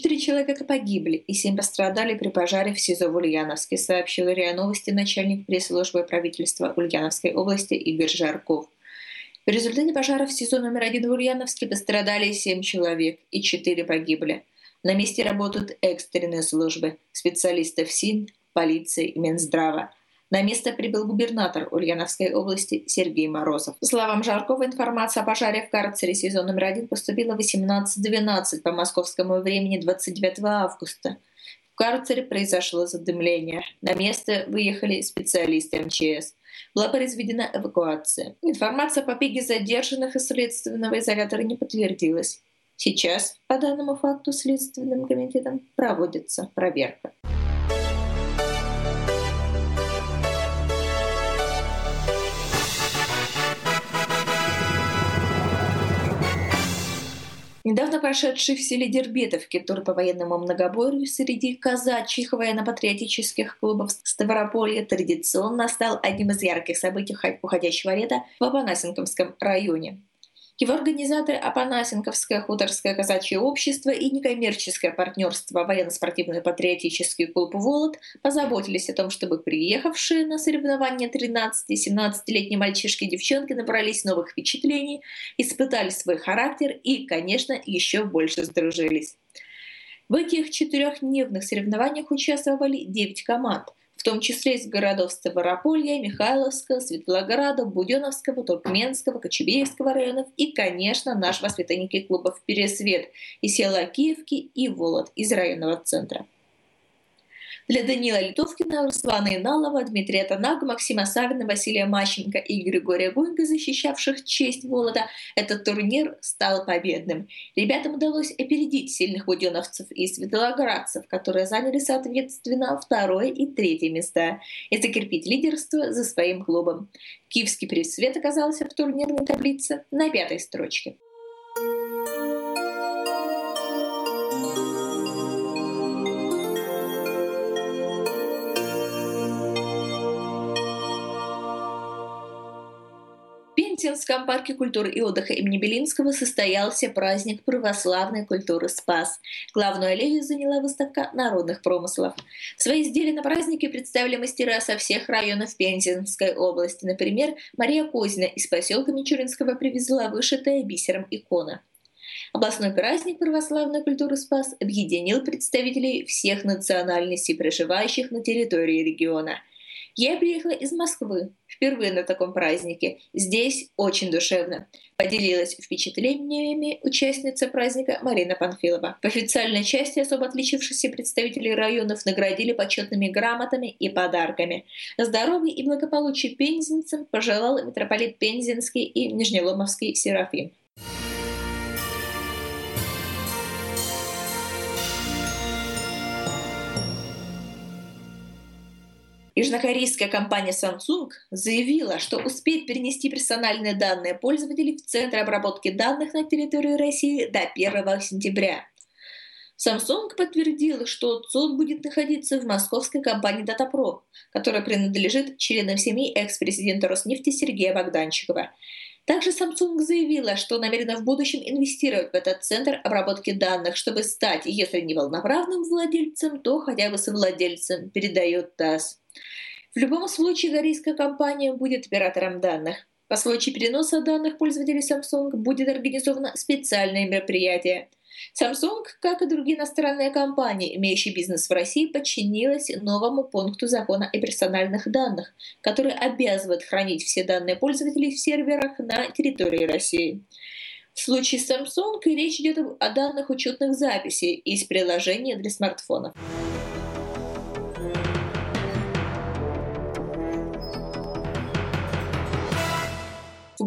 человека погибли и семь пострадали при пожаре в СИЗО в Ульяновске, сообщил РИА Новости начальник пресс-службы правительства Ульяновской области Игорь Жарков. В результате пожара в СИЗО номер один в Ульяновске пострадали семь человек и четыре погибли. На месте работают экстренные службы, специалисты ФСИН, полиции и Минздрава. На место прибыл губернатор Ульяновской области Сергей Морозов. По словам Жаркова, информация о пожаре в карцере сезон номер один поступила 18.12 по московскому времени 29 августа. В карцере произошло задымление. На место выехали специалисты МЧС. Была произведена эвакуация. Информация о побеге задержанных из следственного изолятора не подтвердилась. Сейчас по данному факту Следственным комитетом проводится проверка. Недавно прошедший в селе Дербетовке тур по военному многоборью среди казачьих военно-патриотических клубов Ставрополья традиционно стал одним из ярких событий уходящего лета в Апанасенковском районе. Его организаторы Апанасенковское хуторское казачье общество и некоммерческое партнерство военно-спортивный патриотический клуб «Волод» позаботились о том, чтобы приехавшие на соревнования 13-17-летние мальчишки и девчонки набрались новых впечатлений, испытали свой характер и, конечно, еще больше сдружились. В этих четырехдневных соревнованиях участвовали 9 команд – в том числе из городов Ставрополья, Михайловска, Светлограда, Буденновского, Туркменского, Кочубеевского районов и, конечно, наш воспитанники клубов «Пересвет» из села Киевки и Волод из районного центра. Для Данила Литовкина, Руслана Иналова, Дмитрия Танага, Максима Савина, Василия Мащенко и Григория Гунька, защищавших честь Волода, этот турнир стал победным. Ребятам удалось опередить сильных буденовцев и светлоградцев, которые заняли, соответственно, второе и третье места, и закрепить лидерство за своим клубом. Киевский пресс-свет оказался в турнирной таблице на пятой строчке. Пензенском парке культуры и отдыха имени Белинского состоялся праздник православной культуры «Спас». Главную аллею заняла выставка народных промыслов. Свои изделия на празднике представили мастера со всех районов Пензенской области. Например, Мария Козина из поселка Мичуринского привезла вышитая бисером икона. Областной праздник православной культуры «Спас» объединил представителей всех национальностей, проживающих на территории региона – я приехала из Москвы, впервые на таком празднике. Здесь очень душевно. Поделилась впечатлениями участница праздника Марина Панфилова. В официальной части особо отличившихся представителей районов наградили почетными грамотами и подарками. Здоровья и благополучия пензенцам пожелал митрополит Пензенский и Нижнеломовский Серафим. Южнокорейская компания Samsung заявила, что успеет перенести персональные данные пользователей в Центр обработки данных на территории России до 1 сентября. Samsung подтвердил, что ЦОД будет находиться в московской компании DataPro, которая принадлежит членам семьи экс-президента Роснефти Сергея Богданчикова. Также Samsung заявила, что намерена в будущем инвестировать в этот центр обработки данных, чтобы стать, если не волноправным владельцем, то хотя бы совладельцем, передает ТАСС. В любом случае, корейская компания будет оператором данных. По случаю переноса данных пользователей Samsung будет организовано специальное мероприятие. Samsung, как и другие иностранные компании, имеющие бизнес в России, подчинилась новому пункту закона о персональных данных, который обязывает хранить все данные пользователей в серверах на территории России. В случае Samsung речь идет о данных учетных записей из приложения для смартфонов.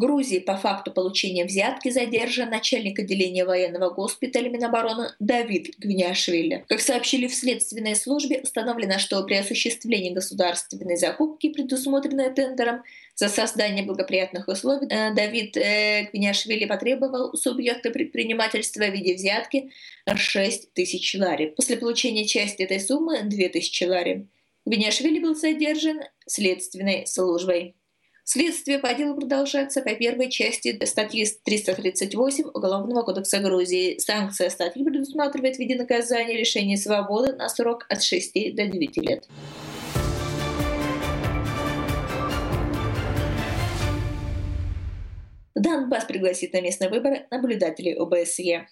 Грузии по факту получения взятки задержан начальник отделения военного госпиталя Минобороны Давид Гвиняшвили. Как сообщили в следственной службе, установлено, что при осуществлении государственной закупки, предусмотренной тендером, за создание благоприятных условий э, Давид э, Гвиняшвили потребовал у субъекта предпринимательства в виде взятки 6 тысяч лари. После получения части этой суммы 2 тысячи лари. Гвиняшвили был задержан следственной службой. Следствие по делу продолжается по первой части статьи 338 Уголовного кодекса Грузии. Санкция статьи предусматривает в виде наказания лишения свободы на срок от 6 до 9 лет. Донбасс пригласит на местные выборы наблюдателей ОБСЕ.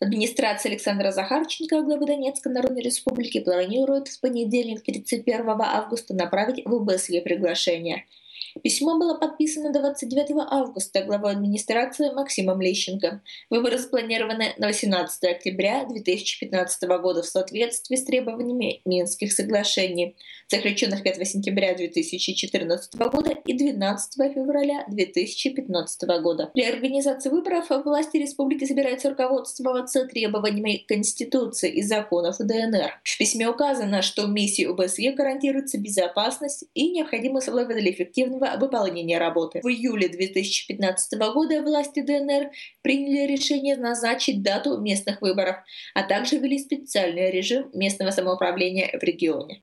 Администрация Александра Захарченко, главы Донецкой Народной Республики, планирует в понедельник 31 августа направить в ОБСЕ приглашение – Письмо было подписано 29 августа главой администрации Максимом Лещенко. Выборы запланированы на 18 октября 2015 года в соответствии с требованиями Минских соглашений, заключенных 5 сентября 2014 года и 12 февраля 2015 года. При организации выборов власти республики собираются руководствоваться требованиями Конституции и законов ДНР. В письме указано, что миссии ОБСЕ гарантируется безопасность и необходимые условия для эффективного выполнения работы. В июле 2015 года власти ДНР приняли решение назначить дату местных выборов, а также ввели специальный режим местного самоуправления в регионе.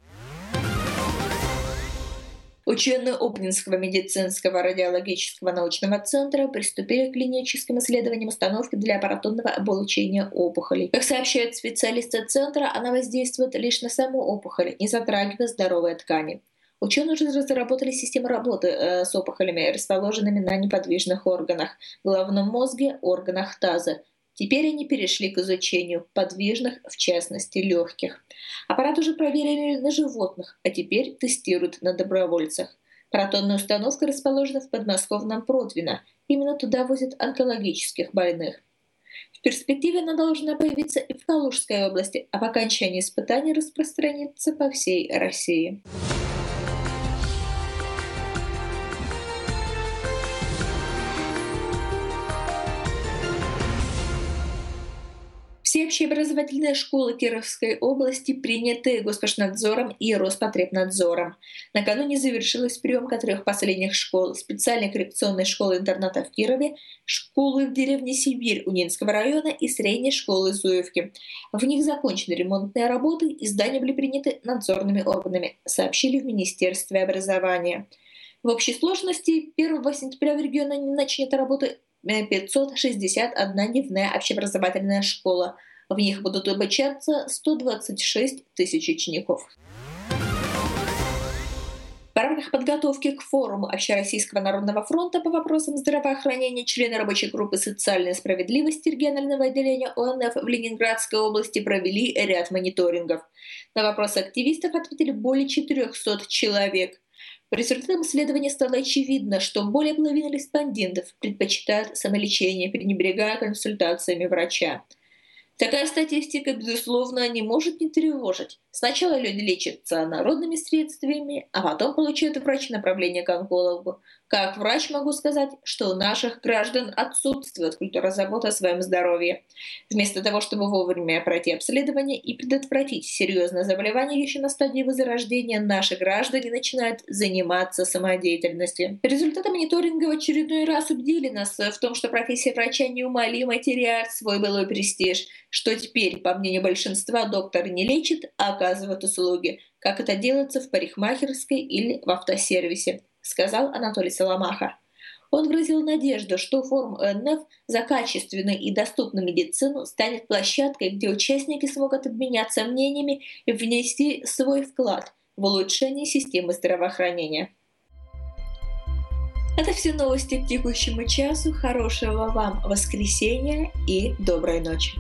Ученые Обнинского медицинского радиологического научного центра приступили к клиническим исследованиям установки для аппаратурного облучения опухолей. Как сообщают специалисты центра, она воздействует лишь на саму опухоль, не затрагивая здоровые ткани. Ученые уже разработали систему работы э, с опухолями, расположенными на неподвижных органах, головном мозге, органах таза. Теперь они перешли к изучению подвижных, в частности, легких. Аппарат уже проверили на животных, а теперь тестируют на добровольцах. Протонная установка расположена в подмосковном Протвино. Именно туда возят онкологических больных. В перспективе она должна появиться и в Калужской области, а по окончании испытаний распространиться по всей России. Все общеобразовательные школы Кировской области приняты Госпошнадзором и Роспотребнадзором. Накануне завершилась приемка трех последних школ, специальной коррекционной школы-интерната в Кирове, школы в деревне Сибирь Унинского района и средней школы Зуевки. В них закончены ремонтные работы и здания были приняты надзорными органами, сообщили в Министерстве образования. В общей сложности 1 сентября в регионе начнет работу 561 дневная общеобразовательная школа. В них будут обучаться 126 тысяч учеников. В рамках подготовки к форуму Общероссийского народного фронта по вопросам здравоохранения члены рабочей группы социальной справедливости регионального отделения ОНФ в Ленинградской области провели ряд мониторингов. На вопросы активистов ответили более 400 человек. По результатам исследования стало очевидно, что более половины респондентов предпочитают самолечение, пренебрегая консультациями врача. Такая статистика, безусловно, не может не тревожить. Сначала люди лечатся народными средствами, а потом получают врач направление к онкологу. Как врач могу сказать, что у наших граждан отсутствует культура заботы о своем здоровье. Вместо того, чтобы вовремя пройти обследование и предотвратить серьезное заболевание еще на стадии возрождения, наши граждане начинают заниматься самодеятельностью. Результаты мониторинга в очередной раз убедили нас в том, что профессия врача неумолимо теряет свой былой престиж, что теперь, по мнению большинства, доктор не лечит, а оказывает услуги, как это делается в парикмахерской или в автосервисе, сказал Анатолий Соломаха. Он выразил надежду, что форум ОНФ за качественную и доступную медицину станет площадкой, где участники смогут обменяться мнениями и внести свой вклад в улучшение системы здравоохранения. Это все новости к текущему часу. Хорошего вам воскресенья и доброй ночи.